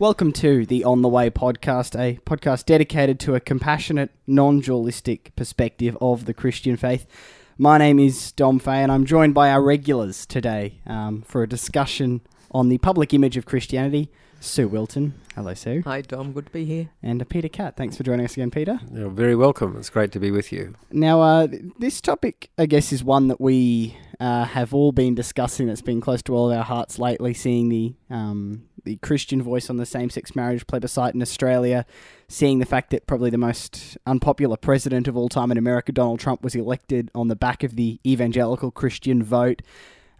Welcome to the On the Way podcast, a podcast dedicated to a compassionate, non dualistic perspective of the Christian faith. My name is Dom Fay, and I'm joined by our regulars today um, for a discussion on the public image of Christianity. Sue Wilton. Hello, Sue. Hi, Dom. Good to be here. And uh, Peter Catt. Thanks for joining us again, Peter. You're very welcome. It's great to be with you. Now, uh, this topic, I guess, is one that we uh, have all been discussing. That's been close to all of our hearts lately. Seeing the um, the Christian voice on the same-sex marriage plebiscite in Australia, seeing the fact that probably the most unpopular president of all time in America, Donald Trump, was elected on the back of the evangelical Christian vote.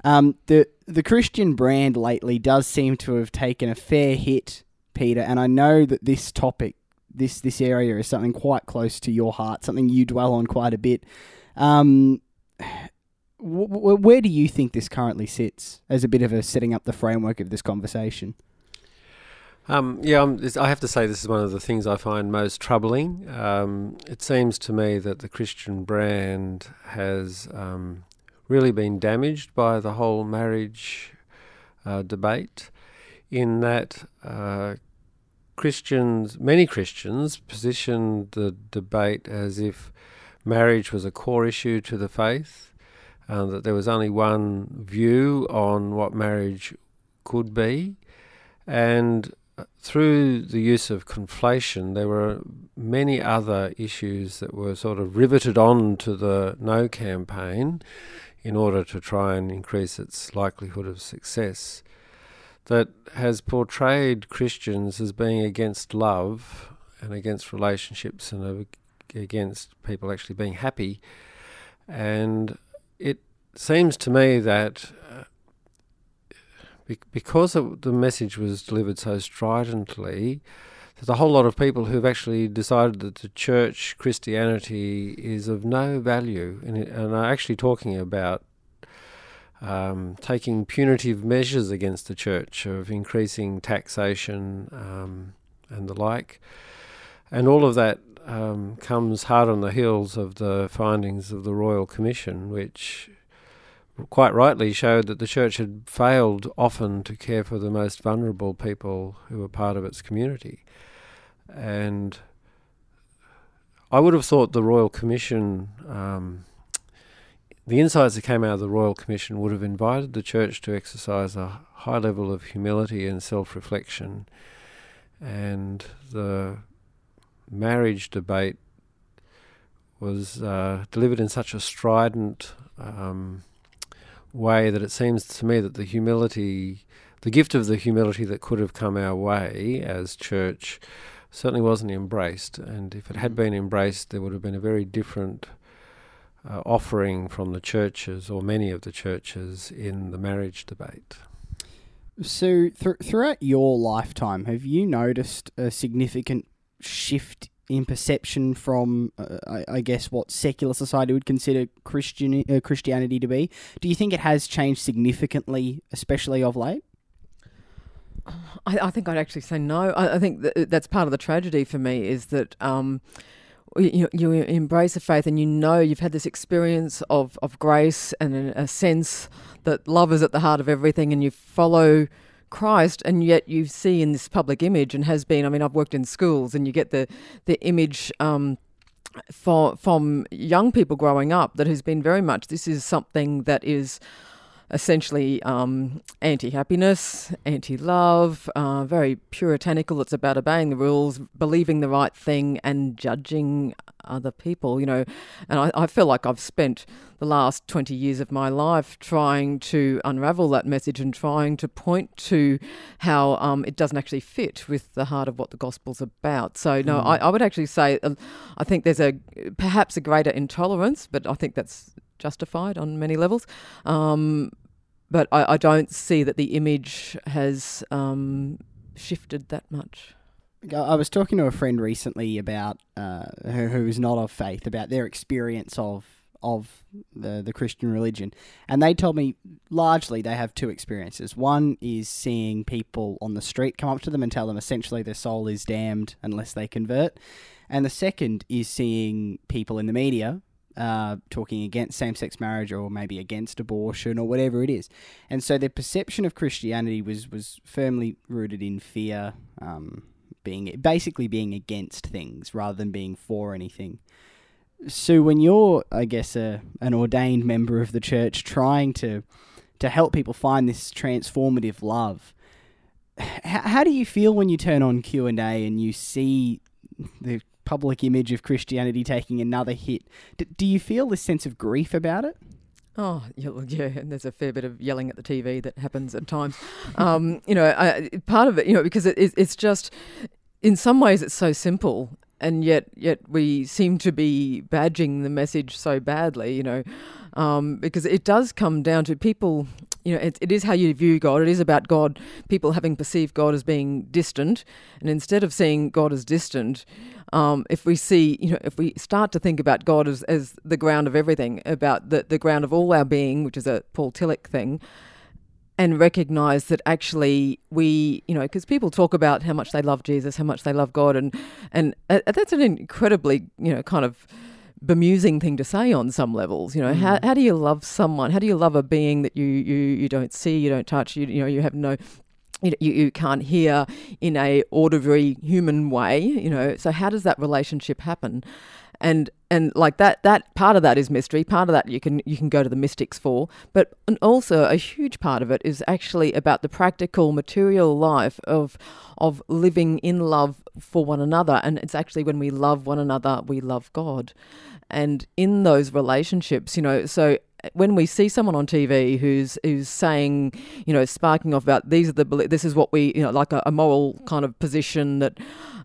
Um, the the Christian brand lately does seem to have taken a fair hit, Peter, and I know that this topic, this this area, is something quite close to your heart, something you dwell on quite a bit. Um, where do you think this currently sits as a bit of a setting up the framework of this conversation? Um, yeah, this- I have to say this is one of the things I find most troubling. Um, it seems to me that the Christian brand has um, really been damaged by the whole marriage uh, debate, in that uh, Christians, many Christians, positioned the debate as if marriage was a core issue to the faith, uh, that there was only one view on what marriage could be, and through the use of conflation, there were many other issues that were sort of riveted on to the no campaign in order to try and increase its likelihood of success. That has portrayed Christians as being against love and against relationships and against people actually being happy. And it seems to me that uh, be- because it, the message was delivered so stridently, there's a whole lot of people who've actually decided that the church Christianity is of no value, and, and are actually talking about um, taking punitive measures against the church, of increasing taxation um, and the like, and all of that um, comes hard on the heels of the findings of the Royal Commission, which quite rightly showed that the church had failed often to care for the most vulnerable people who were part of its community. And I would have thought the Royal Commission, um, the insights that came out of the Royal Commission would have invited the church to exercise a high level of humility and self reflection. And the marriage debate was uh, delivered in such a strident um, way that it seems to me that the humility, the gift of the humility that could have come our way as church, certainly wasn't embraced. And if it had been embraced, there would have been a very different uh, offering from the churches or many of the churches in the marriage debate. So, th- throughout your lifetime, have you noticed a significant shift in perception from, uh, I, I guess, what secular society would consider Christian uh, Christianity to be? Do you think it has changed significantly, especially of late? I, I think I'd actually say no. I, I think that that's part of the tragedy for me is that um, you, you embrace a faith and you know you've had this experience of, of grace and a sense that love is at the heart of everything and you follow Christ, and yet you see in this public image and has been. I mean, I've worked in schools, and you get the the image. Um, for, from young people growing up, that has been very much this is something that is essentially um, anti happiness, anti love, uh, very puritanical. It's about obeying the rules, believing the right thing, and judging other people, you know. And I, I feel like I've spent the last 20 years of my life trying to unravel that message and trying to point to how um, it doesn't actually fit with the heart of what the gospel's about. So, no, Mm. I, I would actually say uh, I think there's a perhaps a greater intolerance, but I think that's justified on many levels. Um, but I, I don't see that the image has um, shifted that much. I was talking to a friend recently about uh, who, who is not of faith about their experience of of the the Christian religion, and they told me largely they have two experiences. One is seeing people on the street come up to them and tell them essentially their soul is damned unless they convert, and the second is seeing people in the media uh, talking against same sex marriage or maybe against abortion or whatever it is. And so their perception of Christianity was, was firmly rooted in fear, um, being basically being against things rather than being for anything. So when you're, I guess, a, an ordained member of the church trying to to help people find this transformative love, how, how do you feel when you turn on Q and A and you see the public image of Christianity taking another hit. D- do you feel this sense of grief about it? Oh, yeah, yeah, and there's a fair bit of yelling at the TV that happens at times. Um, you know, I, part of it, you know, because it, it's just, in some ways, it's so simple, and yet, yet we seem to be badging the message so badly. You know, um, because it does come down to people. You know, it, it is how you view God. It is about God. People having perceived God as being distant, and instead of seeing God as distant, um, if we see, you know, if we start to think about God as, as the ground of everything, about the, the ground of all our being, which is a Paul Tillich thing, and recognize that actually we, you know, because people talk about how much they love Jesus, how much they love God, and and uh, that's an incredibly, you know, kind of bemusing thing to say on some levels. You know, mm. how how do you love someone? How do you love a being that you you you don't see, you don't touch, you you know, you have no you, you can't hear in a auditory human way you know so how does that relationship happen and and like that that part of that is mystery. Part of that you can you can go to the mystics for. But also a huge part of it is actually about the practical material life of of living in love for one another. And it's actually when we love one another we love God. And in those relationships you know so when we see someone on TV who's who's saying, you know, sparking off about these are the this is what we you know like a, a moral kind of position that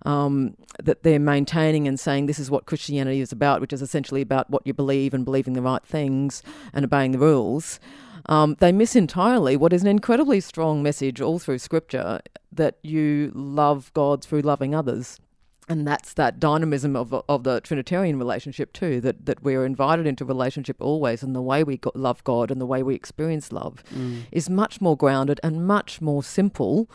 um, that they're maintaining and saying this is what Christianity is about, which is essentially about what you believe and believing the right things and obeying the rules. Um, they miss entirely what is an incredibly strong message all through Scripture that you love God through loving others and that's that dynamism of, of the Trinitarian relationship too. That that we're invited into relationship always, and the way we love God and the way we experience love mm. is much more grounded and much more simple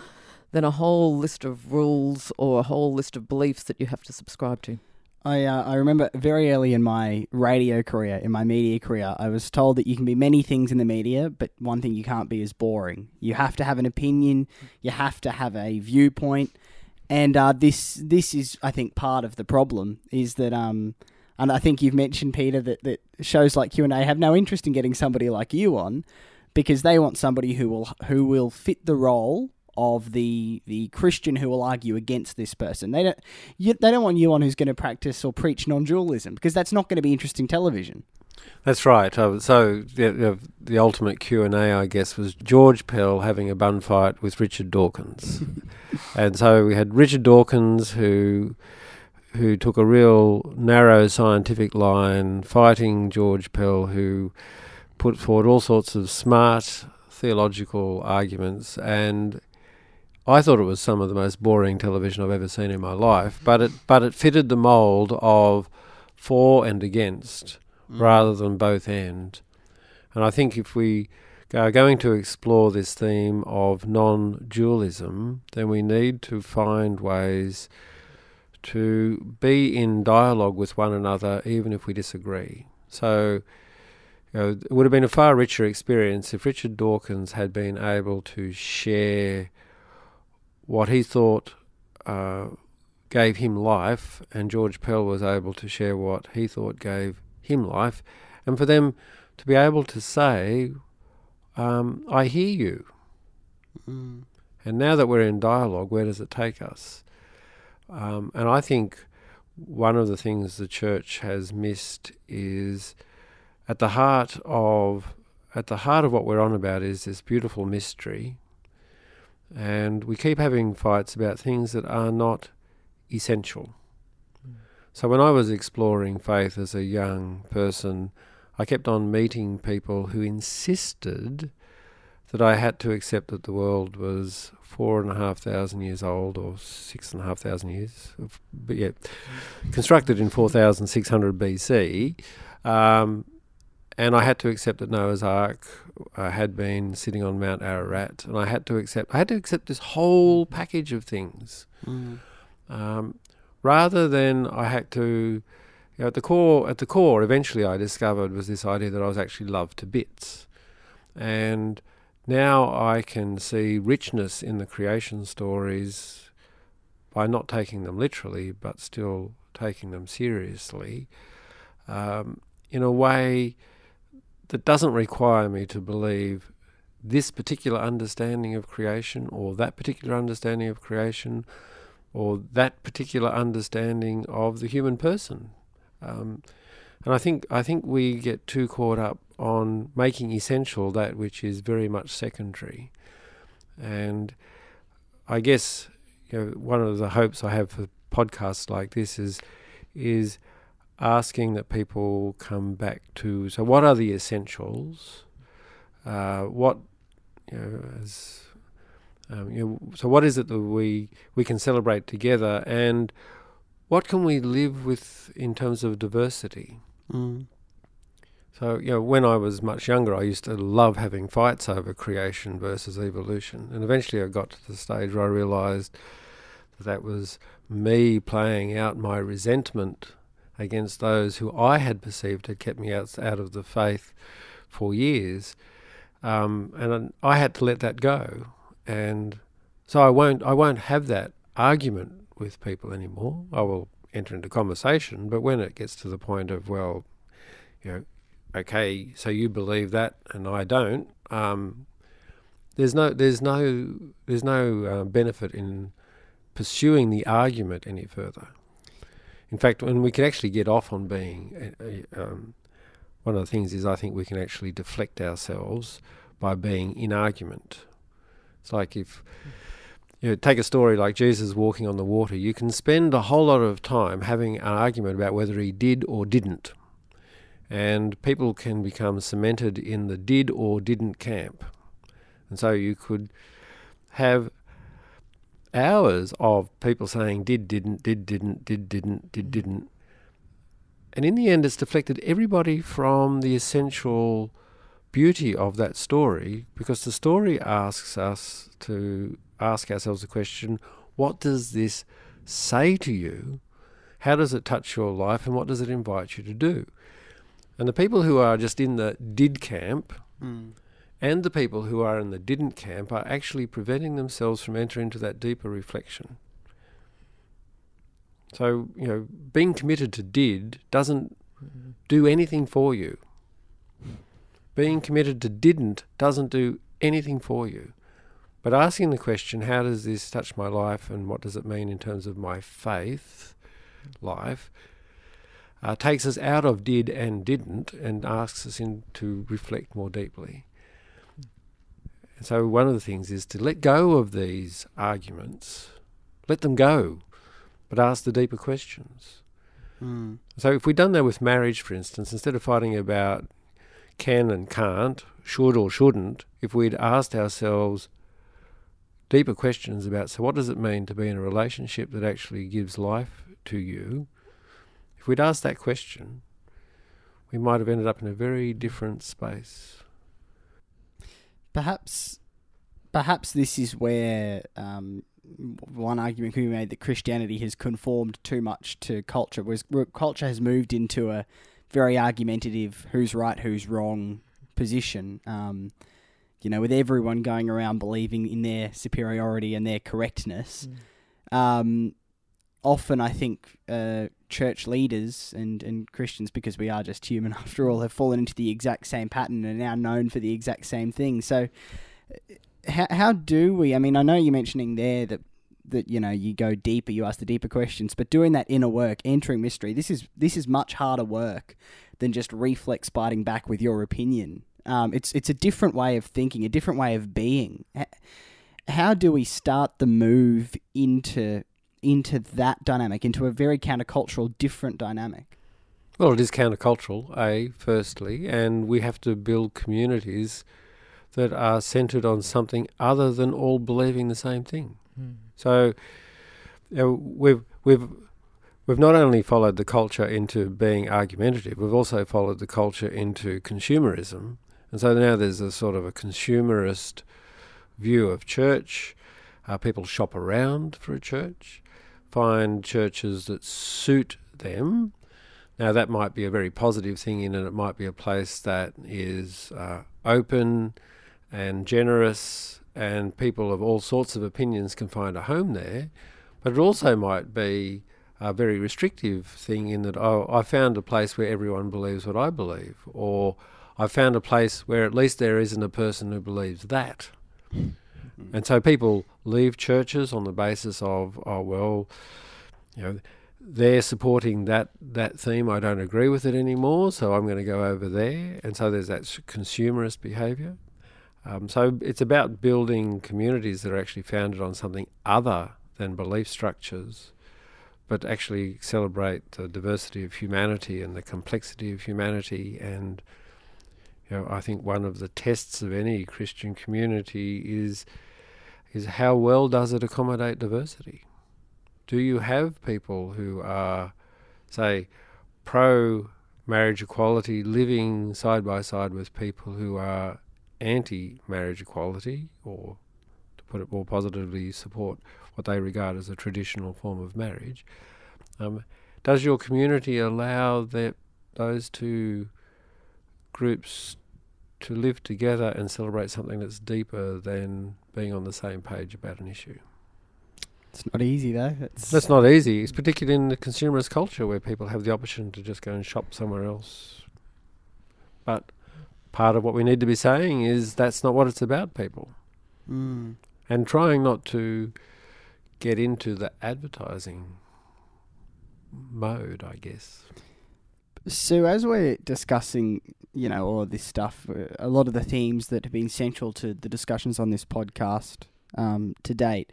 than a whole list of rules or a whole list of beliefs that you have to subscribe to. I uh, I remember very early in my radio career, in my media career, I was told that you can be many things in the media, but one thing you can't be is boring. You have to have an opinion, you have to have a viewpoint and uh, this this is I think part of the problem is that um, and I think you've mentioned Peter that, that shows like Q and A have no interest in getting somebody like you on because they want somebody who will who will fit the role of the the Christian who will argue against this person. They don't you, they don't want you on who's going to practice or preach non-dualism because that's not going to be interesting television. That's right. Uh, so the, the ultimate Q and A, I guess, was George Pell having a bun fight with Richard Dawkins, and so we had Richard Dawkins who who took a real narrow scientific line, fighting George Pell, who put forward all sorts of smart theological arguments, and I thought it was some of the most boring television I've ever seen in my life. But it but it fitted the mould of for and against mm. rather than both and. And I think if we are going to explore this theme of non dualism, then we need to find ways to be in dialogue with one another, even if we disagree. So, you know, it would have been a far richer experience if Richard Dawkins had been able to share what he thought uh, gave him life, and George Pell was able to share what he thought gave him life, and for them to be able to say, um, I hear you. Mm. And now that we're in dialogue, where does it take us? Um, and I think one of the things the church has missed is at the heart of at the heart of what we're on about is this beautiful mystery. And we keep having fights about things that are not essential. So when I was exploring faith as a young person, I kept on meeting people who insisted that I had to accept that the world was four and a half thousand years old, or six and a half thousand years, but yeah, constructed in 4,600 BC. Um, and I had to accept that Noah's Ark uh, had been sitting on Mount Ararat, and I had to accept I had to accept this whole package of things. Mm. Um, rather than I had to you know, at the core, at the core, eventually I discovered was this idea that I was actually loved to bits, and now I can see richness in the creation stories by not taking them literally, but still taking them seriously, um, in a way that doesn't require me to believe this particular understanding of creation or that particular understanding of creation or that particular understanding of the human person. Um, and I think I think we get too caught up on making essential that which is very much secondary. And I guess you know one of the hopes I have for podcasts like this is is asking that people come back to so what are the essentials? Uh, what you know, as um, you know, so what is it that we we can celebrate together, and what can we live with in terms of diversity? Mm. So you know, when I was much younger, I used to love having fights over creation versus evolution, and eventually I got to the stage where I realised that that was me playing out my resentment against those who I had perceived had kept me out out of the faith for years um, and I had to let that go, and so I won't I won't have that argument with people anymore. I will enter into conversation, but when it gets to the point of well, you know, okay, so you believe that and I don't, um, there's no there's no there's no uh, benefit in pursuing the argument any further. In fact, when we can actually get off on being uh, um, one of the things is I think we can actually deflect ourselves by being in argument. It's like if you know, take a story like Jesus walking on the water, you can spend a whole lot of time having an argument about whether he did or didn't. And people can become cemented in the did or didn't camp. And so you could have hours of people saying did, didn't, did, didn't, did, didn't, did, didn't. And in the end, it's deflected everybody from the essential beauty of that story because the story asks us to ask ourselves the question what does this say to you? How does it touch your life? And what does it invite you to do? And the people who are just in the did camp Mm. And the people who are in the didn't camp are actually preventing themselves from entering into that deeper reflection. So, you know, being committed to did doesn't do anything for you. Being committed to didn't doesn't do anything for you. But asking the question, how does this touch my life and what does it mean in terms of my faith life, uh, takes us out of did and didn't and asks us in to reflect more deeply. And so one of the things is to let go of these arguments, let them go, but ask the deeper questions. Mm. So if we'd done that with marriage, for instance, instead of fighting about can and can't, should or shouldn't, if we'd asked ourselves deeper questions about so what does it mean to be in a relationship that actually gives life to you, if we'd asked that question, we might have ended up in a very different space. Perhaps, perhaps this is where um, one argument could be made that Christianity has conformed too much to culture, whereas culture has moved into a very argumentative, who's right, who's wrong position. Um, you know, with everyone going around believing in their superiority and their correctness. Um, often, I think uh, church leaders and, and Christians, because we are just human after all, have fallen into the exact same pattern and are now known for the exact same thing. So, uh, how how do we? I mean, I know you're mentioning there that that you know you go deeper, you ask the deeper questions, but doing that inner work, entering mystery, this is this is much harder work than just reflex biting back with your opinion. Um, it's it's a different way of thinking, a different way of being. How do we start the move into into that dynamic, into a very countercultural, different dynamic? Well, it is countercultural, A, firstly, and we have to build communities that are centered on something other than all believing the same thing. So you know, we've we've we've not only followed the culture into being argumentative, we've also followed the culture into consumerism, and so now there's a sort of a consumerist view of church. Uh, people shop around for a church, find churches that suit them, Now, that might be a very positive thing in it. It might be a place that is uh, open and generous, and people of all sorts of opinions can find a home there. But it also might be a very restrictive thing in that, oh, I found a place where everyone believes what I believe, or I found a place where at least there isn't a person who believes that. And so people leave churches on the basis of, oh, well, you know, they're supporting that, that theme. I don't agree with it anymore, so I'm going to go over there. And so there's that consumerist behaviour. Um, so it's about building communities that are actually founded on something other than belief structures, but actually celebrate the diversity of humanity and the complexity of humanity. And you know, I think one of the tests of any Christian community is is how well does it accommodate diversity? Do you have people who are, say, pro marriage equality living side by side with people who are anti marriage equality, or to put it more positively, support what they regard as a traditional form of marriage? Um, does your community allow that those two groups to live together and celebrate something that's deeper than being on the same page about an issue. It's not easy though. It's That's not easy. It's particularly in the consumerist culture where people have the option to just go and shop somewhere else. But part of what we need to be saying is that's not what it's about, people. Mm. And trying not to get into the advertising mode, I guess. So, as we're discussing, you know, all of this stuff, uh, a lot of the themes that have been central to the discussions on this podcast um, to date,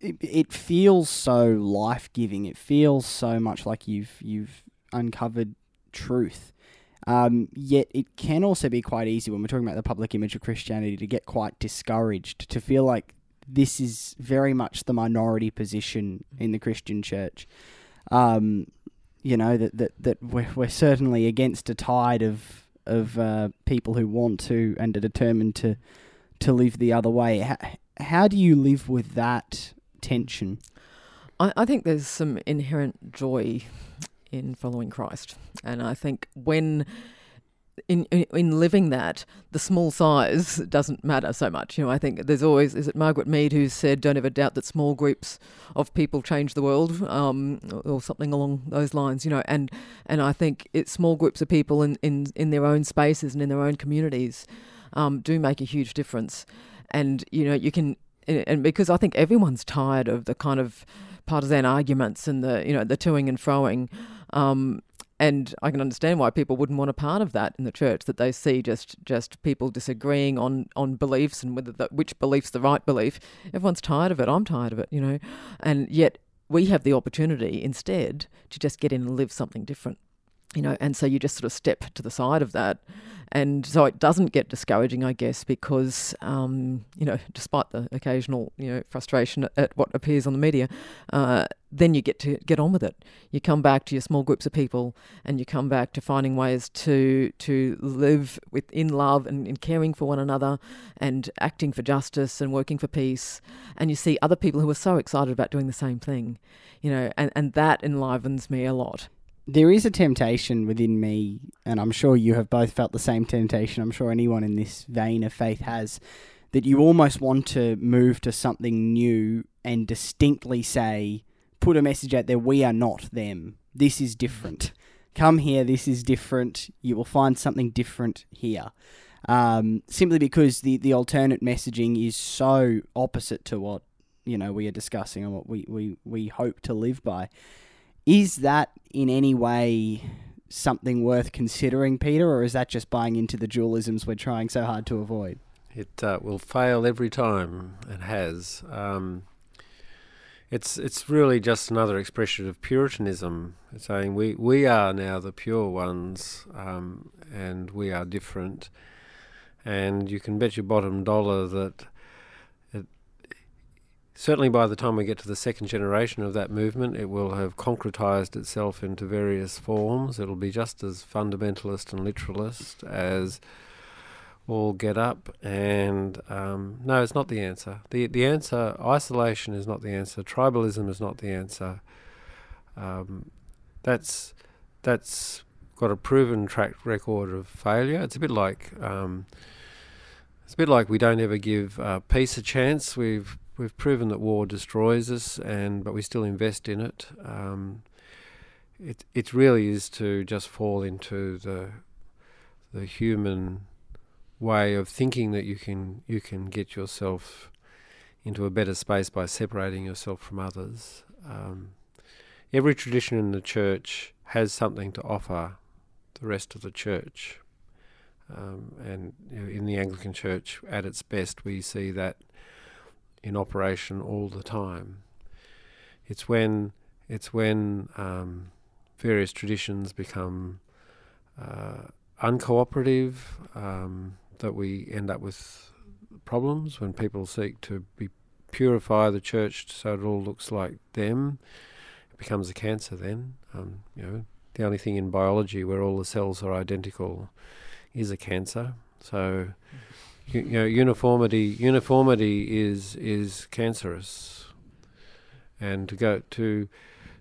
it, it feels so life giving. It feels so much like you've you've uncovered truth. Um, yet it can also be quite easy when we're talking about the public image of Christianity to get quite discouraged, to feel like this is very much the minority position in the Christian church. Um, you know that that that we're, we're certainly against a tide of of uh, people who want to and are determined to to live the other way. How, how do you live with that tension? I, I think there's some inherent joy in following Christ, and I think when in, in, in living that, the small size doesn't matter so much. You know, I think there's always is it Margaret Mead who said, "Don't ever doubt that small groups of people change the world," um, or something along those lines. You know, and and I think it's small groups of people in in, in their own spaces and in their own communities um, do make a huge difference. And you know, you can and because I think everyone's tired of the kind of partisan arguments and the you know the toing and froing. Um, and I can understand why people wouldn't want a part of that in the church. That they see just just people disagreeing on on beliefs and whether the, which belief's the right belief. Everyone's tired of it. I'm tired of it, you know. And yet we have the opportunity instead to just get in and live something different, you know. And so you just sort of step to the side of that and so it doesn't get discouraging, I guess, because um, you know, despite the occasional you know frustration at, what appears on the media, uh, then you get to get on with it. You come back to your small groups of people, and you come back to finding ways to to live within love and, and caring for one another, and acting for justice and working for peace. And you see other people who are so excited about doing the same thing, you know, and, and that enlivens me a lot there is a temptation within me, and I'm sure you have both felt the same temptation. I'm sure anyone in this vein of faith has, that you almost want to move to something new and distinctly say, put a message out there, we are not them. This is different. Come here, this is different. You will find something different here. Um, simply because the, the alternate messaging is so opposite to what you know we are discussing and what we, we, we hope to live by. Is that in any way something worth considering, Peter, or is that just buying into the dualisms we're trying so hard to avoid? It uh, will fail every time. It has. Um, it's it's really just another expression of Puritanism, it's saying we we are now the pure ones, um, and we are different. And you can bet your bottom dollar that certainly by the time we get to the second generation of that movement, it will have concretized itself into various forms. It'll be just as fundamentalist and literalist as all get up. And um, no, it's not the answer. The, the answer, isolation is not the answer. Tribalism is not the answer. Um, that's that's got a proven track record of failure. It's a bit like um, it's a bit like we don't ever give uh, peace a chance. We've we've proven that war destroys us, and but we still invest in it. Um, it it really is to just fall into the the human way of thinking that you can you can get yourself into a better space by separating yourself from others. Um, every tradition in the church has something to offer the rest of the church. Um, and in the Anglican Church, at its best, we see that in operation all the time. It's when it's when um, various traditions become uh, uncooperative um, that we end up with problems. When people seek to be purify the church so it all looks like them, it becomes a cancer. Then, um, you know, the only thing in biology where all the cells are identical is a cancer. So, you, you know, uniformity uniformity is is cancerous, and to go to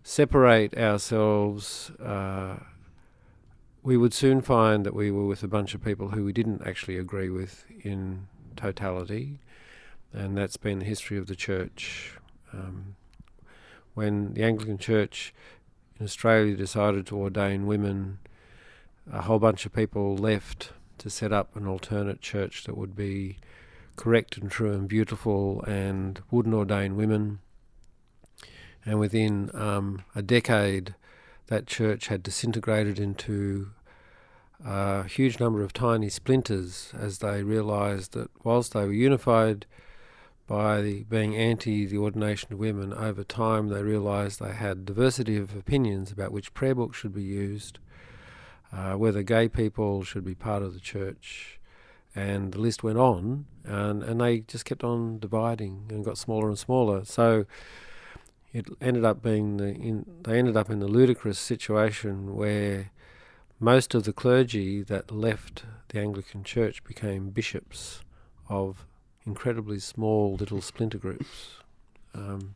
separate ourselves. Uh, we would soon find that we were with a bunch of people who we didn't actually agree with in totality, and that's been the history of the church. Um, when the Anglican Church in Australia decided to ordain women, a whole bunch of people left to set up an alternate church that would be correct and true and beautiful and wouldn't ordain women. And within um, a decade, that church had disintegrated into a huge number of tiny splinters as they realised that whilst they were unified by being anti the ordination of women, over time they realised they had diversity of opinions about which prayer book should be used, uh, whether gay people should be part of the church, and the list went on, and, and they just kept on dividing and got smaller and smaller. So it ended up being the in, they ended up in the ludicrous situation where most of the clergy that left the Anglican Church became bishops of incredibly small little splinter groups. Um,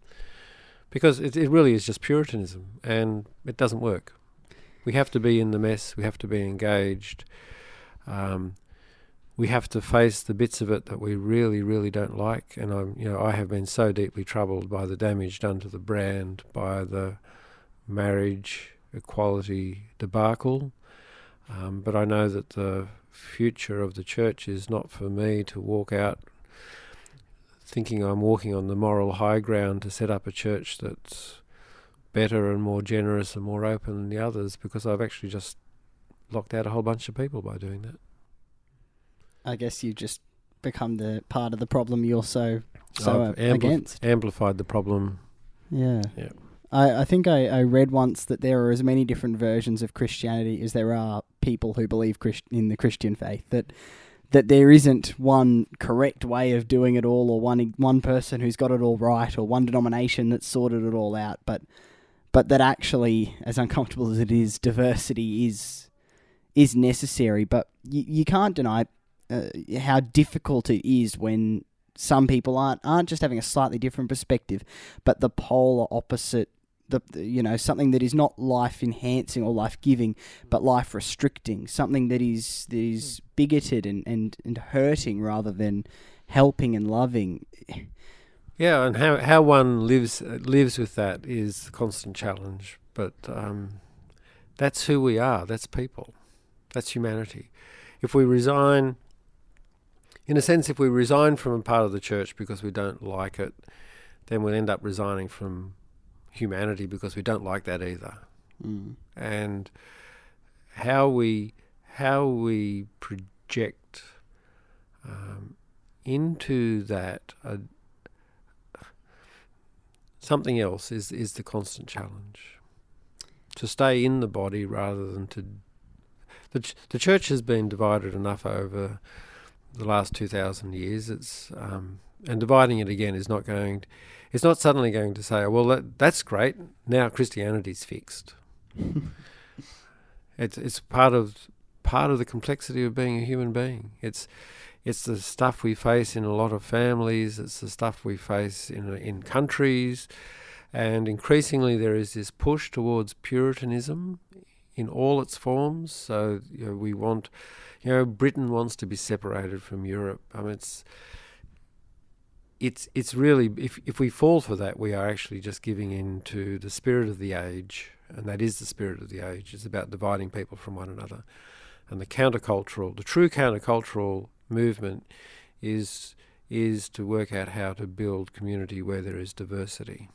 because it, it really is just Puritanism and it doesn't work. We have to be in the mess, we have to be engaged. Um, we have to face the bits of it that we really, really don't like. And I'm, you know, I have been so deeply troubled by the damage done to the brand, by the marriage equality debacle. Um, but I know that the future of the church is not for me to walk out thinking I'm walking on the moral high ground to set up a church that's better and more generous and more open than the others because I've actually just locked out a whole bunch of people by doing that. I guess you just become the part of the problem you're so so ampli- against. amplified the problem. Yeah. Yeah. I, I think I, I read once that there are as many different versions of Christianity as there are people who believe Christ- in the Christian faith. That that there isn't one correct way of doing it all, or one one person who's got it all right, or one denomination that's sorted it all out. But but that actually, as uncomfortable as it is, diversity is is necessary. But you, you can't deny uh, how difficult it is when some people aren't aren't just having a slightly different perspective, but the polar opposite. The, the you know something that is not life enhancing or life giving, but life restricting. Something that is that is bigoted and, and, and hurting rather than helping and loving. Yeah, and how how one lives uh, lives with that is the constant challenge. But um, that's who we are. That's people. That's humanity. If we resign, in a sense, if we resign from a part of the church because we don't like it, then we'll end up resigning from humanity because we don't like that either. Mm. And how we how we project um, into that uh, something else is is the constant challenge. To stay in the body rather than to the ch- the church has been divided enough over the last 2000 years. It's um, and dividing it again is not going to, it's not suddenly going to say well that, that's great. Now christianity's fixed. It's it's part of part of the complexity of being a human being. It's it's the stuff we face in a lot of families. It's the stuff we face in in countries, and increasingly there is this push towards Puritanism in all its forms. So you know, we want, you know, Britain wants to be separated from Europe. I mean, it's it's it's really if if we fall for that, we are actually just giving in to the spirit of the age, and that is the spirit of the age. It's about dividing people from one another, and the countercultural, the true countercultural movement, is is to work out how to build community where there is diversity.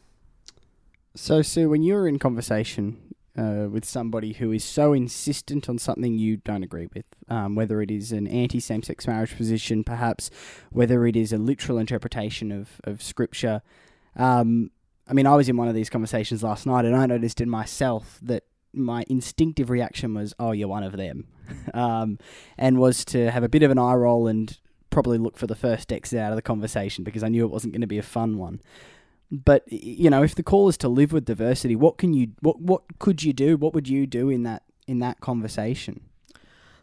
So, Sue, when you're in conversation uh, with somebody who is so insistent on something you don't agree with, um, whether it is an anti same sex marriage position, perhaps, whether it is a literal interpretation of, of scripture. Um, I mean, I was in one of these conversations last night and I noticed in myself that my instinctive reaction was, oh, you're one of them. um, and was to have a bit of an eye roll and probably look for the first exit out of the conversation because I knew it wasn't going to be a fun one. But you know, if the call is to live with diversity, what can you what what could you do? What would you do in that in that conversation?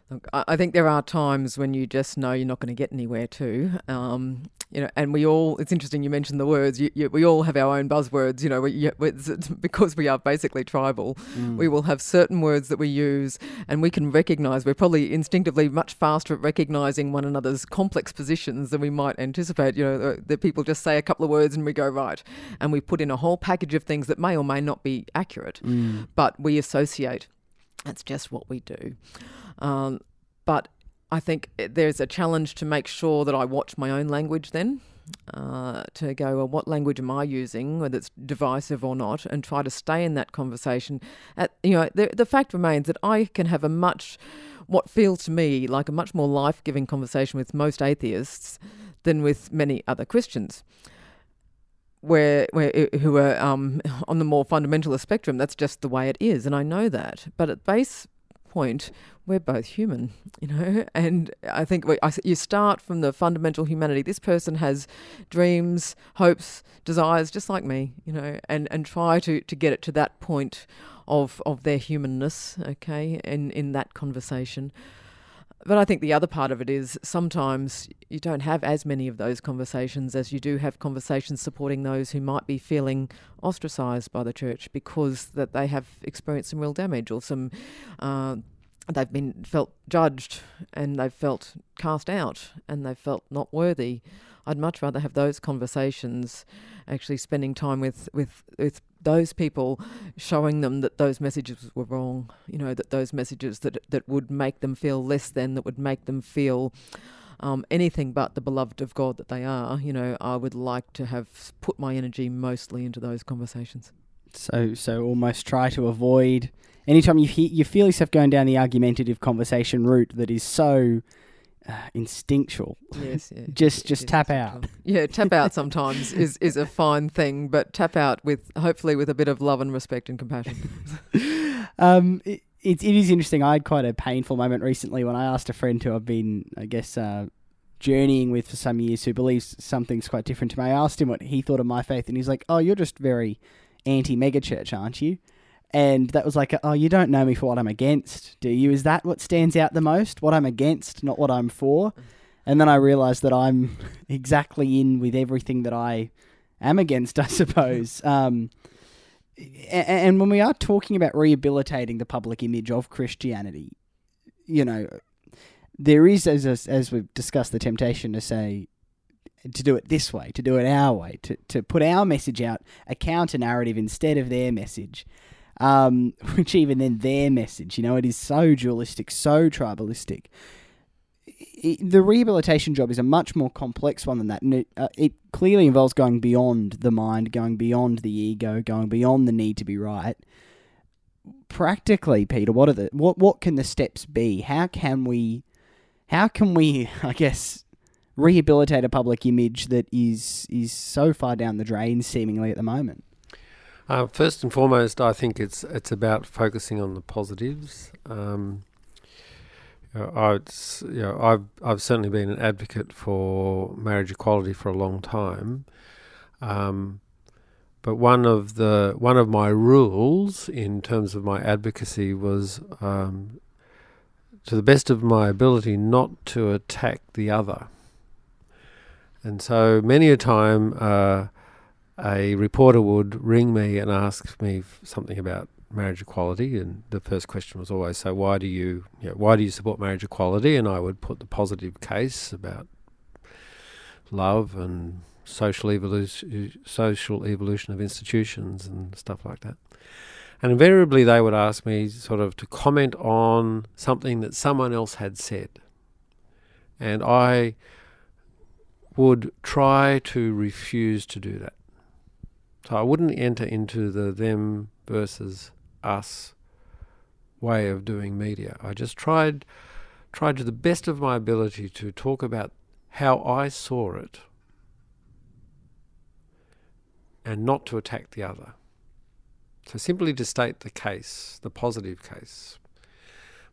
Look, I think there are times when you just know you're not going to get anywhere too. Um, you know, and we all, it's interesting you mentioned the words, you, you, we all have our own buzzwords, you know, we, because we are basically tribal, mm. we will have certain words that we use and we can recognize, we're probably instinctively much faster at recognizing one another's complex positions than we might anticipate. You know, uh, that people just say a couple of words and we go, right. And we put in a whole package of things that may or may not be accurate, mm. but we associate. That's just what we do. Um, but I think there's a challenge to make sure that I watch my own language then. Uh, to go, well, what language am I using, whether it's divisive or not, and try to stay in that conversation. At, you know, the, the fact remains that I can have a much, what feels to me like a much more life giving conversation with most atheists than with many other Christians. Where, where who are um, on the more fundamentalist spectrum, that's just the way it is, and I know that. But at base point, we're both human, you know, and I think we, I, you start from the fundamental humanity. This person has dreams, hopes, desires, just like me, you know, and, and try to, to get it to that point of of their humanness, okay, in, in that conversation. But I think the other part of it is sometimes you don't have as many of those conversations as you do have conversations supporting those who might be feeling ostracized by the church because that they have experienced some real damage or some uh, they've been felt judged and they've felt cast out and they've felt not worthy. I'd much rather have those conversations, actually spending time with, with, with those people, showing them that those messages were wrong. You know that those messages that that would make them feel less than, that would make them feel um, anything but the beloved of God that they are. You know, I would like to have put my energy mostly into those conversations. So, so almost try to avoid anytime you he- you feel yourself going down the argumentative conversation route that is so uh, instinctual. Yes, yeah. just just tap out. Yeah, tap out sometimes is is a fine thing, but tap out with hopefully with a bit of love and respect and compassion. um, it, it, it is interesting. I had quite a painful moment recently when I asked a friend who I've been, I guess, uh, journeying with for some years, who believes something's quite different to me. I asked him what he thought of my faith, and he's like, "Oh, you're just very anti megachurch, aren't you?" And that was like, oh, you don't know me for what I'm against, do you? Is that what stands out the most? What I'm against, not what I'm for? And then I realized that I'm exactly in with everything that I am against, I suppose. Um, and when we are talking about rehabilitating the public image of Christianity, you know, there is, as as we've discussed, the temptation to say to do it this way, to do it our way, to to put our message out, a counter narrative instead of their message um, which even then their message, you know, it is so dualistic, so tribalistic. It, the rehabilitation job is a much more complex one than that, and it, uh, it clearly involves going beyond the mind, going beyond the ego, going beyond the need to be right. Practically, Peter, what are the what what can the steps be? How can we, how can we, I guess, rehabilitate a public image that is is so far down the drain, seemingly at the moment? Uh, first and foremost, I think it's it's about focusing on the positives. Um, you know, I, you know, I've I've certainly been an advocate for marriage equality for a long time, um, but one of the one of my rules in terms of my advocacy was, um, to the best of my ability, not to attack the other. And so many a time. Uh, a reporter would ring me and ask me something about marriage equality, and the first question was always, "So why do you, you know, why do you support marriage equality?" And I would put the positive case about love and social evolution, social evolution of institutions and stuff like that. And invariably, they would ask me sort of to comment on something that someone else had said, and I would try to refuse to do that. So I wouldn't enter into the them versus us way of doing media. I just tried tried to the best of my ability to talk about how I saw it and not to attack the other. So simply to state the case, the positive case.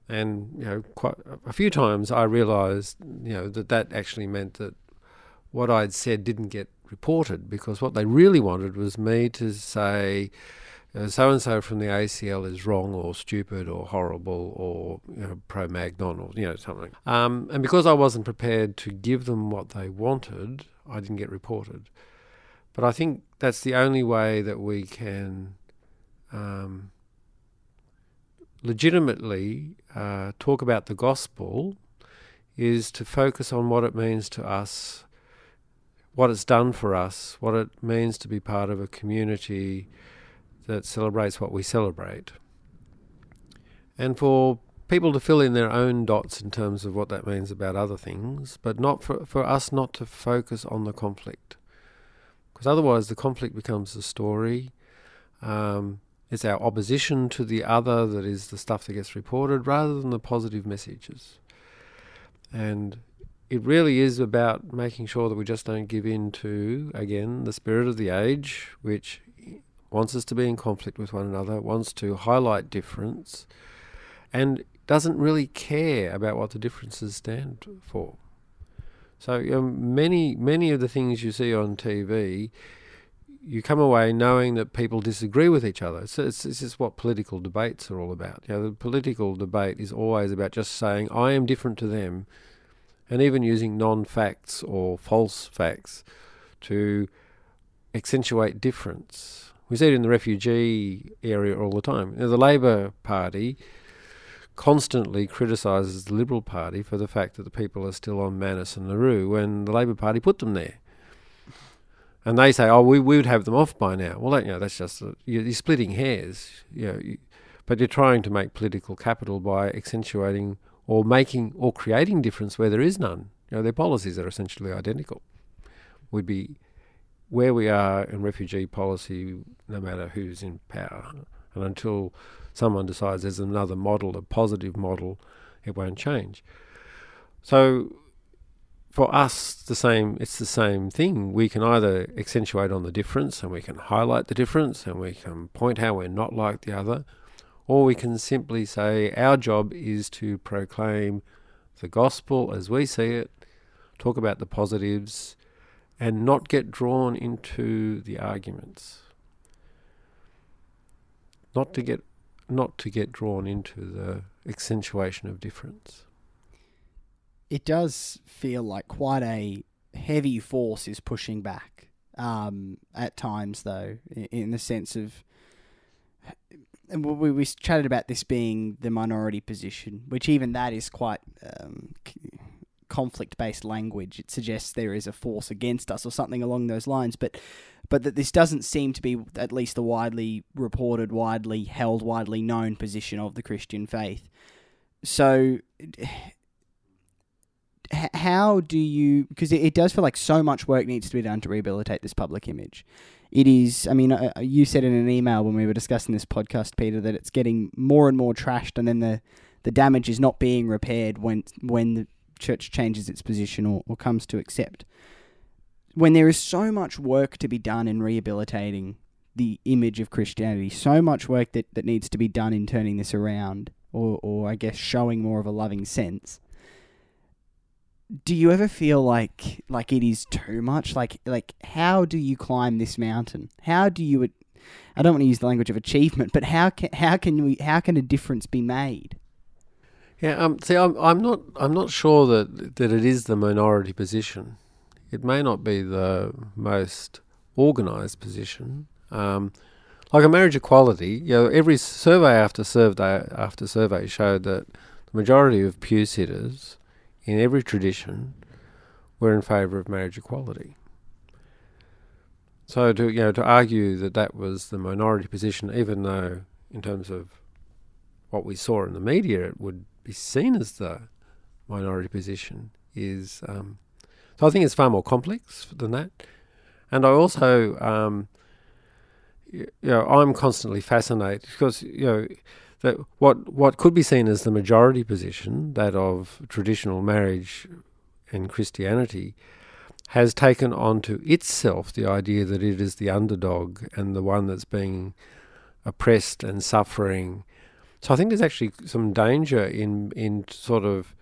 And you know, quite a few times I realised, you know, that that actually meant that what I'd said didn't get reported because what they really wanted was me to say so and so from the ACL is wrong or stupid or horrible or you know, Cro-Magnon or you know something. Um, and because I wasn't prepared to give them what they wanted, I didn't get reported. But I think that's the only way that we can um, legitimately uh, talk about the gospel is to focus on what it means to us, what it's done for us, what it means to be part of a community that celebrates what we celebrate. And for people to fill in their own dots in terms of what that means about other things, but not for, for us not to focus on the conflict. Because otherwise, the conflict becomes the story. Um, it's our opposition to the other that is the stuff that gets reported rather than the positive messages. And it really is about making sure that we just don't give in to, again, the spirit of the age, which wants us to be in conflict with one another, wants to highlight difference, and doesn't really care about what the differences stand for. So um, many many of the things you see on TV, you come away knowing that people disagree with each other. So it's, this is what political debates are all about. You know, the political debate is always about just saying I am different to them, and even using non-facts or false facts to accentuate difference. We see it in the refugee area all the time. Know, the Labor Party constantly criticises the Liberal Party for the fact that the people are still on Manus and Nauru when the Labor Party put them there. And they say, "Oh, we, we would have them off by now." Well, that, you know, that's just a, you're, you're, splitting hairs. You know, you, but you're trying to make political capital by accentuating or making or creating difference where there is none. You know, their policies are essentially identical. We'd be where we are in refugee policy, no matter who's in power, and until someone decides there's another model, a positive model, it won't change. So for us, the same. It's the same thing. We can either accentuate on the difference, and we can highlight the difference, and we can point how we're not like the other, or we can simply say our job is to proclaim the gospel as we see it, talk about the positives, and not get drawn into the arguments. Not to get not to get drawn into the accentuation of difference. It does feel like quite a heavy force is pushing back um, at times, though, in the sense of. And we, we chatted about this being the minority position, which even that is quite um, conflict based language. It suggests there is a force against us or something along those lines. But but that this doesn't seem to be at least the widely reported, widely held, widely known position of the Christian faith. So how do you because it, it, does feel like so much work needs to be done to rehabilitate this public image it is i mean uh, uh, you said in an email when we were discussing this podcast peter that it's getting more and more trashed and then the the damage is not being repaired when when the church changes its position or, or comes to accept. When there is so much work to be done in rehabilitating the image of Christianity, so much work that, that needs to be done in turning this around, or, or I guess showing more of a loving sense. Do you ever feel like like it is too much? Like like how do you climb this mountain? How do you I don't want to use the language of achievement, but how can how can we how can a difference be made? Yeah, um, see, I'm, I'm not I'm not sure that that it is the minority position. It may not be the most organised position. Um, like a marriage equality. You know, every survey after survey after survey showed that the majority of pew sitters in every tradition were in favour of marriage equality. So to you know to argue that that was the minority position, even though in terms of what we saw in the media, it would be seen as the minority position, is um, so I think it's far more complex than that. And I also, um, you know, I'm constantly fascinated because you know that what what could be seen as the majority position, that of traditional marriage and Christianity, has taken onto itself the idea that it is the underdog and the one that's being oppressed and suffering. So I think there's actually some danger in in sort of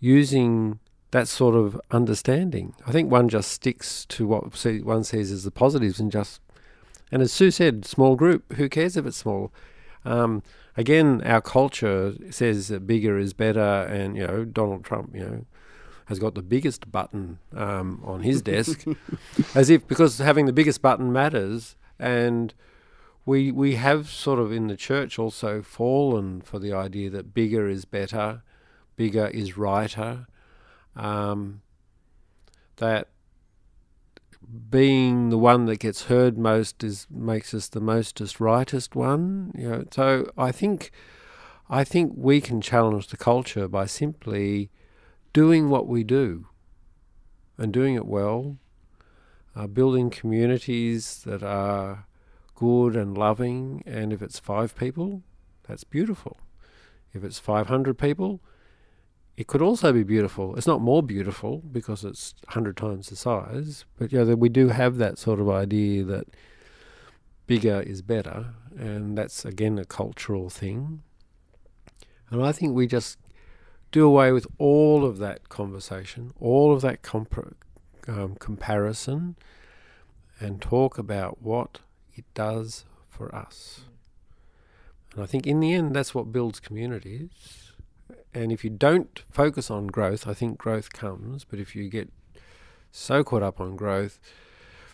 using that sort of understanding. I think one just sticks to what one sees as the positives and just, and as Sue said, small group. Who cares if it's small? Um, again, our culture says that bigger is better, and you know Donald Trump, you know, has got the biggest button um, on his desk, as if because having the biggest button matters, and we we have sort of in the church also fallen for the idea that bigger is better, bigger is righter. Um, that being the one that gets heard most is makes us the mostest rightest one. You know, so I think I think we can challenge the culture by simply doing what we do and doing it well, uh, building communities that are good and loving. And if it's five people, that's beautiful. If it's 500 people, it could also be beautiful. It's not more beautiful because it's 100 times the size, but yeah, we do have that sort of idea that bigger is better, and that's again a cultural thing. And I think we just do away with all of that conversation, all of that comp- um, comparison, and talk about what it does for us. And I think in the end, that's what builds communities and if you don't focus on growth, I think growth comes. But if you get so caught up on growth,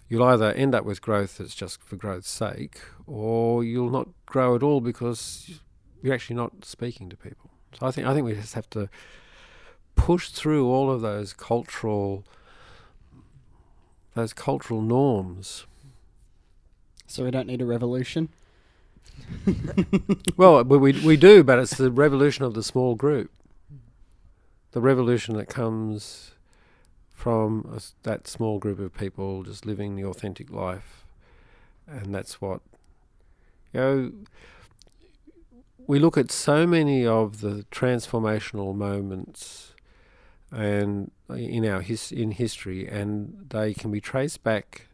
you'll either end up with growth that's just for growth's sake, or you'll not grow at all because you're actually not speaking to people. So I think I think we just have to push through all of those cultural those cultural norms. So we don't need a revolution. well, we we do, but it's the revolution of the small group, the revolution that comes from a, that small group of people just living the authentic life, and that's what you know. We look at so many of the transformational moments, and uh, in our his, in history, and they can be traced back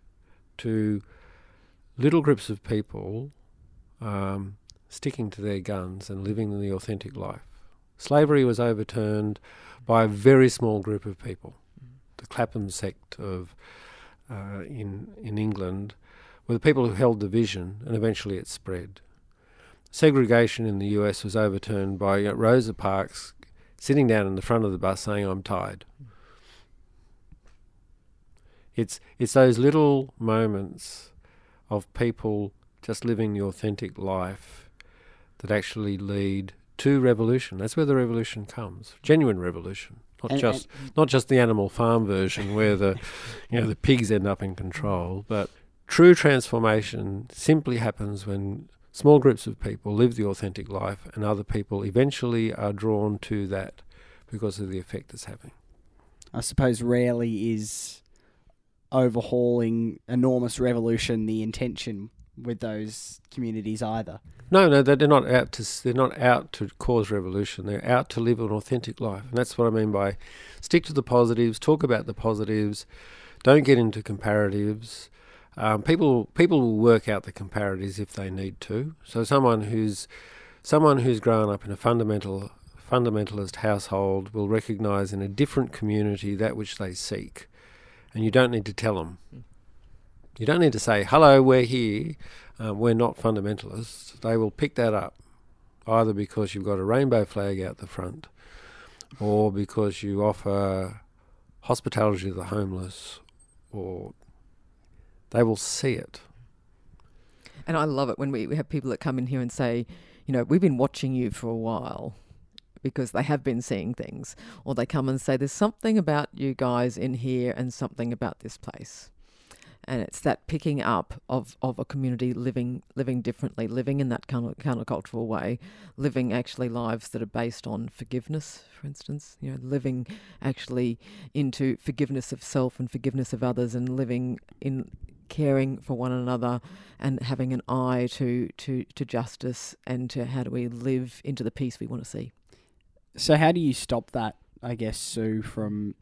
to little groups of people um, sticking to their guns and living the authentic life. Slavery was overturned by a very small group of people. The Clapham sect of uh, in in England were the people who held the vision, and eventually it spread. Segregation in the U.S. was overturned by uh, Rosa Parks sitting down in the front of the bus saying, "I'm tired." It's it's those little moments of people just living the authentic life that actually lead to revolution. That's where the revolution comes. Genuine revolution. Not and, just and not just the animal farm version where the you know the pigs end up in control, but true transformation simply happens when small groups of people live the authentic life and other people eventually are drawn to that because of the effect it's having. I suppose rarely is overhauling enormous revolution the intention with those communities either. No, no, they're not out to they're not out to cause revolution. They're out to live an authentic life, and that's what I mean by stick to the positives, talk about the positives, don't get into comparatives. Um, people people will work out the comparatives if they need to. So someone who's someone who's grown up in a fundamental fundamentalist household will recognise in a different community that which they seek, and you don't need to tell them. Mm. You don't need to say, hello, we're here, uh, we're not fundamentalists. They will pick that up, either because you've got a rainbow flag out the front or because you offer hospitality to the homeless, or they will see it. And I love it when we have people that come in here and say, you know, we've been watching you for a while because they have been seeing things. Or they come and say, there's something about you guys in here and something about this place. And it's that picking up of, of a community living living differently, living in that counter, countercultural way, living actually lives that are based on forgiveness, for instance, you know, living actually into forgiveness of self and forgiveness of others and living in caring for one another and having an eye to, to, to justice and to how do we live into the peace we want to see. So, how do you stop that, I guess, Sue, from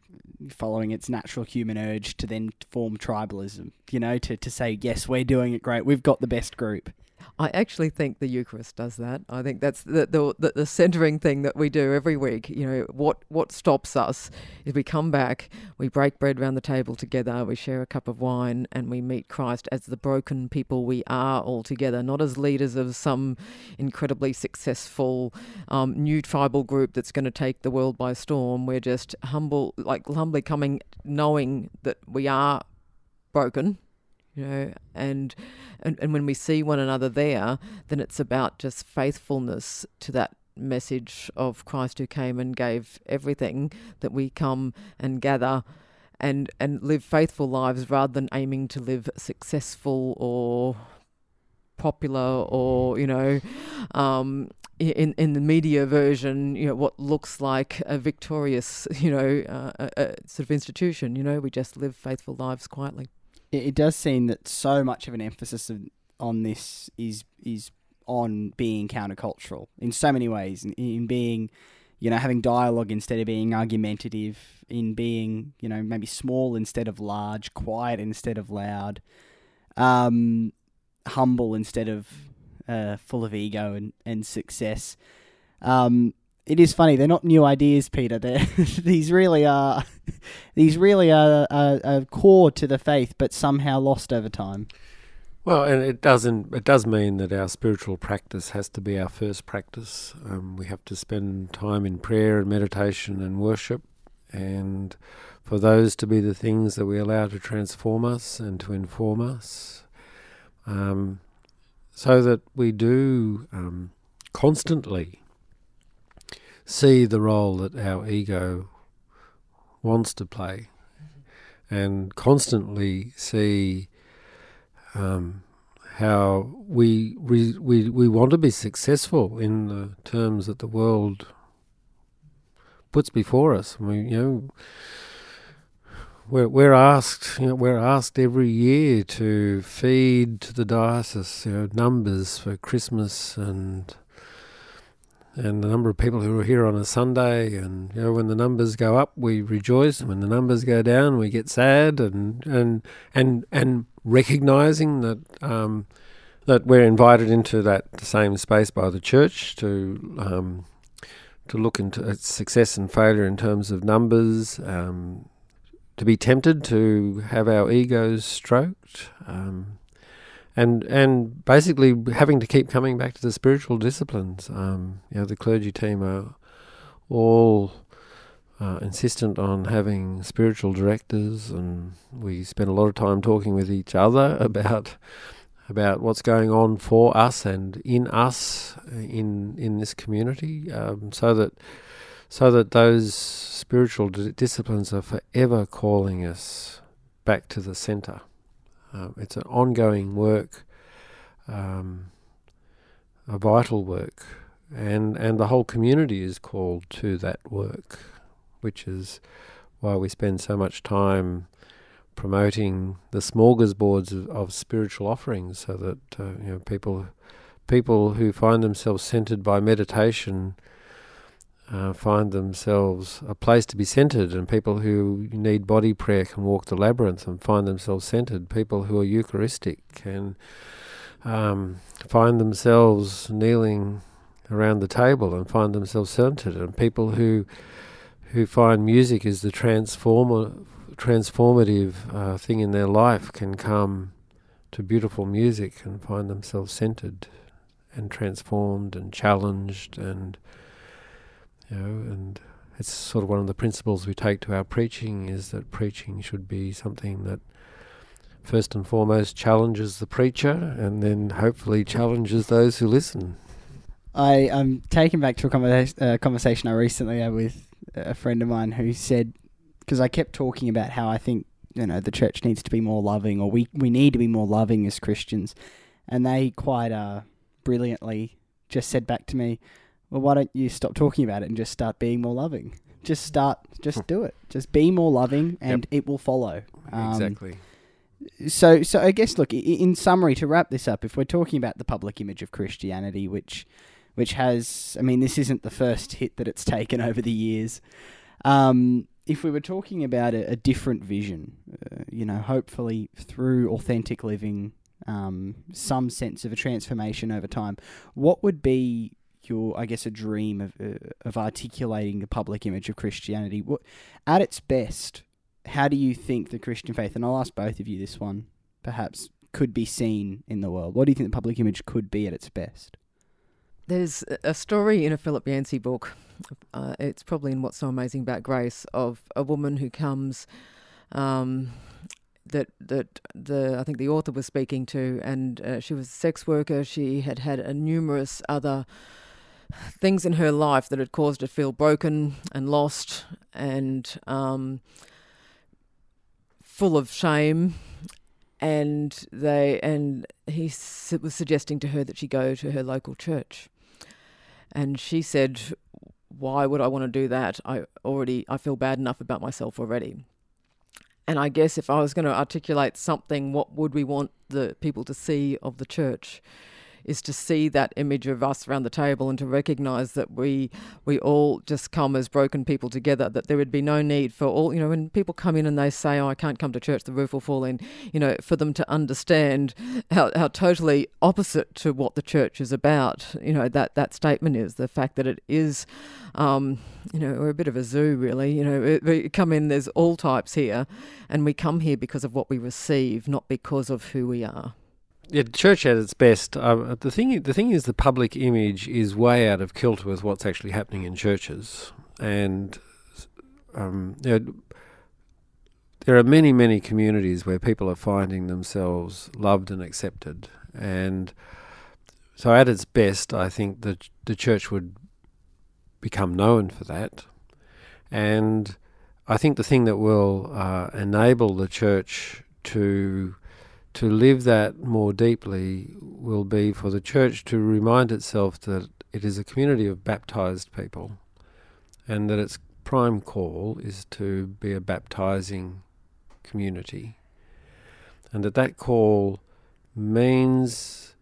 following its natural human urge to then form tribalism? You know, to, to say, yes, we're doing it great, we've got the best group. I actually think the Eucharist does that. I think that's the, the the, centering thing that we do every week. You know, what what stops us is we come back, we break bread around the table together, we share a cup of wine, and we meet Christ as the broken people we are all together, not as leaders of some incredibly successful um, new tribal group that's going to take the world by storm. We're just humble, like humbly coming, knowing that we are broken you know and, and and when we see one another there then it's about just faithfulness to that message of Christ who came and gave everything that we come and gather and and live faithful lives rather than aiming to live successful or popular or you know um, in in the media version you know what looks like a victorious you know uh, a, a sort of institution. You know we just live faithful lives quietly it, it does seem that so much of an emphasis of, on this is is on being countercultural in so many ways, in, in being, you know, having dialogue instead of being argumentative, in being, you know, maybe small instead of large, quiet instead of loud, um, humble instead of uh, full of ego and, and success. Um, it is funny. They're not new ideas, Peter. They're, these really are these really are a, core to the faith, but somehow lost over time. Well, and it doesn't. It does mean that our spiritual practice has to be our first practice. Um, we have to spend time in prayer and meditation and worship, and for those to be the things that we allow to transform us and to inform us, um, so that we do um, constantly see the role that our ego wants to play and constantly see um, how we, we, we, we want to be successful in the terms that the world puts before us. We, you know, we're, we're asked, you know, we're asked every year to feed to the diocese, you know, numbers for Christmas and and the number of people who are here on a Sunday. And you know, when the numbers go up, we rejoice, when the numbers go down, we get sad. And and and and recognizing that um, that we're invited into that same space by the church to um, to look into success and failure in terms of numbers. Um, to be tempted to have our egos stroked, um, and and basically having to keep coming back to the spiritual disciplines. Um, you know, the clergy team are all uh, insistent on having spiritual directors, and we spend a lot of time talking with each other about about what's going on for us and in us in in this community, um, so that so that those spiritual d- disciplines are forever calling us back to the center. Um, it's an ongoing work, um, a vital work, and and the whole community is called to that work, which is why we spend so much time promoting the smorgasbords of, of spiritual offerings, so that uh, you know people people who find themselves centered by meditation uh, find themselves a place to be centered, and people who need body prayer can walk the labyrinth and find themselves centered. People who are Eucharistic can um, find themselves kneeling around the table and find themselves centered, and people who who find music is the transformer, transformative uh, thing in their life can come to beautiful music and find themselves centered and transformed and challenged and you know, and it's sort of one of the principles we take to our preaching is that preaching should be something that first and foremost challenges the preacher and then hopefully challenges those who listen. I am taken back to a conversa- uh, conversation I recently had with a friend of mine who said, because I kept talking about how I think you know the church needs to be more loving, or we we need to be more loving as Christians, and they quite uh, brilliantly just said back to me, "Well, why don't you stop talking about it and just start being more loving? Just start, just do it. Just be more loving, and it will follow." Um, exactly. so so I guess look in summary to wrap this up if we're talking about the public image of Christianity which which has I mean this isn't the first hit that it's taken over the years um, if we were talking about a, a different vision uh, you know hopefully through authentic living um, some sense of a transformation over time what would be your I guess a dream of uh, of articulating the public image of Christianity what at its best how do you think the Christian faith, and I'll ask both of you this one, perhaps, could be seen in the world? What do you think the public image could be at its best? There's a story in a Philip Yancey book. Uh, it's probably in What's So Amazing About Grace of a woman who comes. Um, that that the I think the author was speaking to, and uh, she was a sex worker. She had had a numerous other things in her life that had caused her to feel broken and lost, and um, full of shame. And they and he was suggesting to her that she go to her local church, and she said, "Why would I want to do that? I already I feel bad enough about myself already." And I guess if I was going to articulate something, what would we want the people to see of the church? Is to see that image of us around the table and to recognize that we we all just come as broken people together. That there would be no need for all you know when people come in and they say, "Oh, I can't come to church; the roof will fall in." You know, for them to understand how how totally opposite to what the church is about. You know that that statement is the fact that it is. Um, you know, we're a bit of a zoo, really. You know, we come in, there's all types here, and we come here because of what we receive, not because of who we are. Yeah, church at its best. Uh, the thing, the thing is, the public image is way out of kilter with what's actually happening in churches, and um, you know, there are many, many communities where people are finding themselves loved and accepted, and so at its best, I think that the church would become known for that, and I think the thing that will uh, enable the church to to live that more deeply will be for the church to remind itself that it is a community of baptized people and that its prime call is to be a baptizing community. And that that call means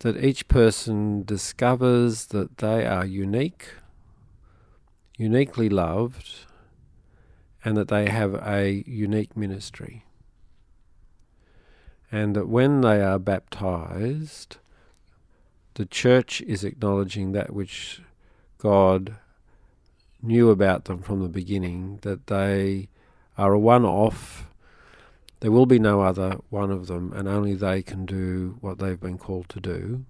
that each person discovers that they are unique, uniquely loved, and that they have a unique ministry and that when they are baptized, the church is acknowledging that which God knew about them from the beginning, that they are a one off. There will be no other one of them, and only they can do what they've been called to do.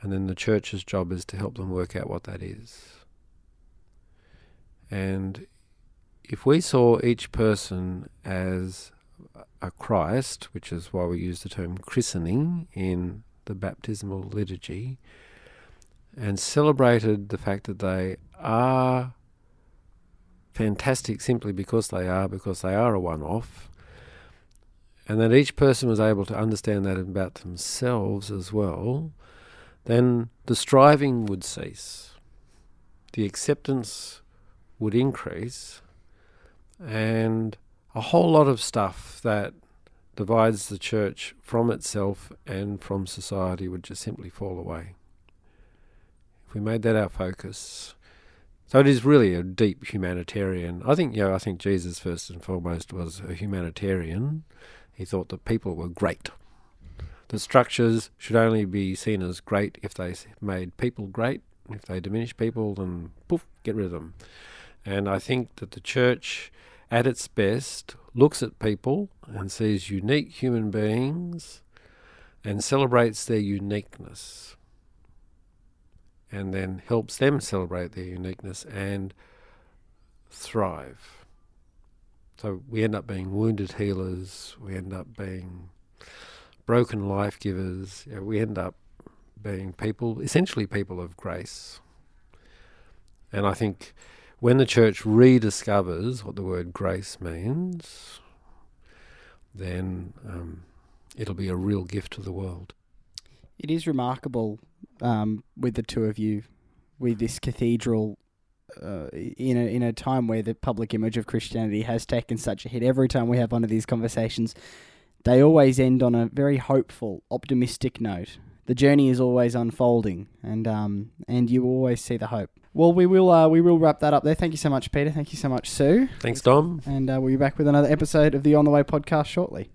And then the church's job is to help them work out what that is. And if we saw each person as Christ, which is why we use the term christening in the baptismal liturgy, and celebrated the fact that they are fantastic simply because they are, because they are a one off, and that each person was able to understand that about themselves as well, then the striving would cease, the acceptance would increase, and a whole lot of stuff that divides the church from itself and from society would just simply fall away. If we made that our focus. So it is really a deep humanitarian. I think, you know, I think Jesus first and foremost was a humanitarian. He thought that people were great. The structures should only be seen as great if they made people great. If they diminish people, then poof, get rid of them. And I think that the church at its best, looks at people and sees unique human beings and celebrates their uniqueness and then helps them celebrate their uniqueness and thrive. So we end up being wounded healers. We end up being broken life givers. You know, we end up being people, essentially people of grace. And I think when the church rediscovers what the word grace means, then um, it'll be a real gift to the world. It is remarkable um, with the two of you, with this cathedral, uh, in a in a time where the public image of Christianity has taken such a hit. Every time we have one of these conversations, they always end on a very hopeful, optimistic note. The journey is always unfolding, and um, and you always see the hope. Well, we will uh, we will wrap that up there. Thank you so much, Peter. Thank you so much, Sue. Thanks, Dom. And uh, we'll be back with another episode of the On the Way podcast shortly.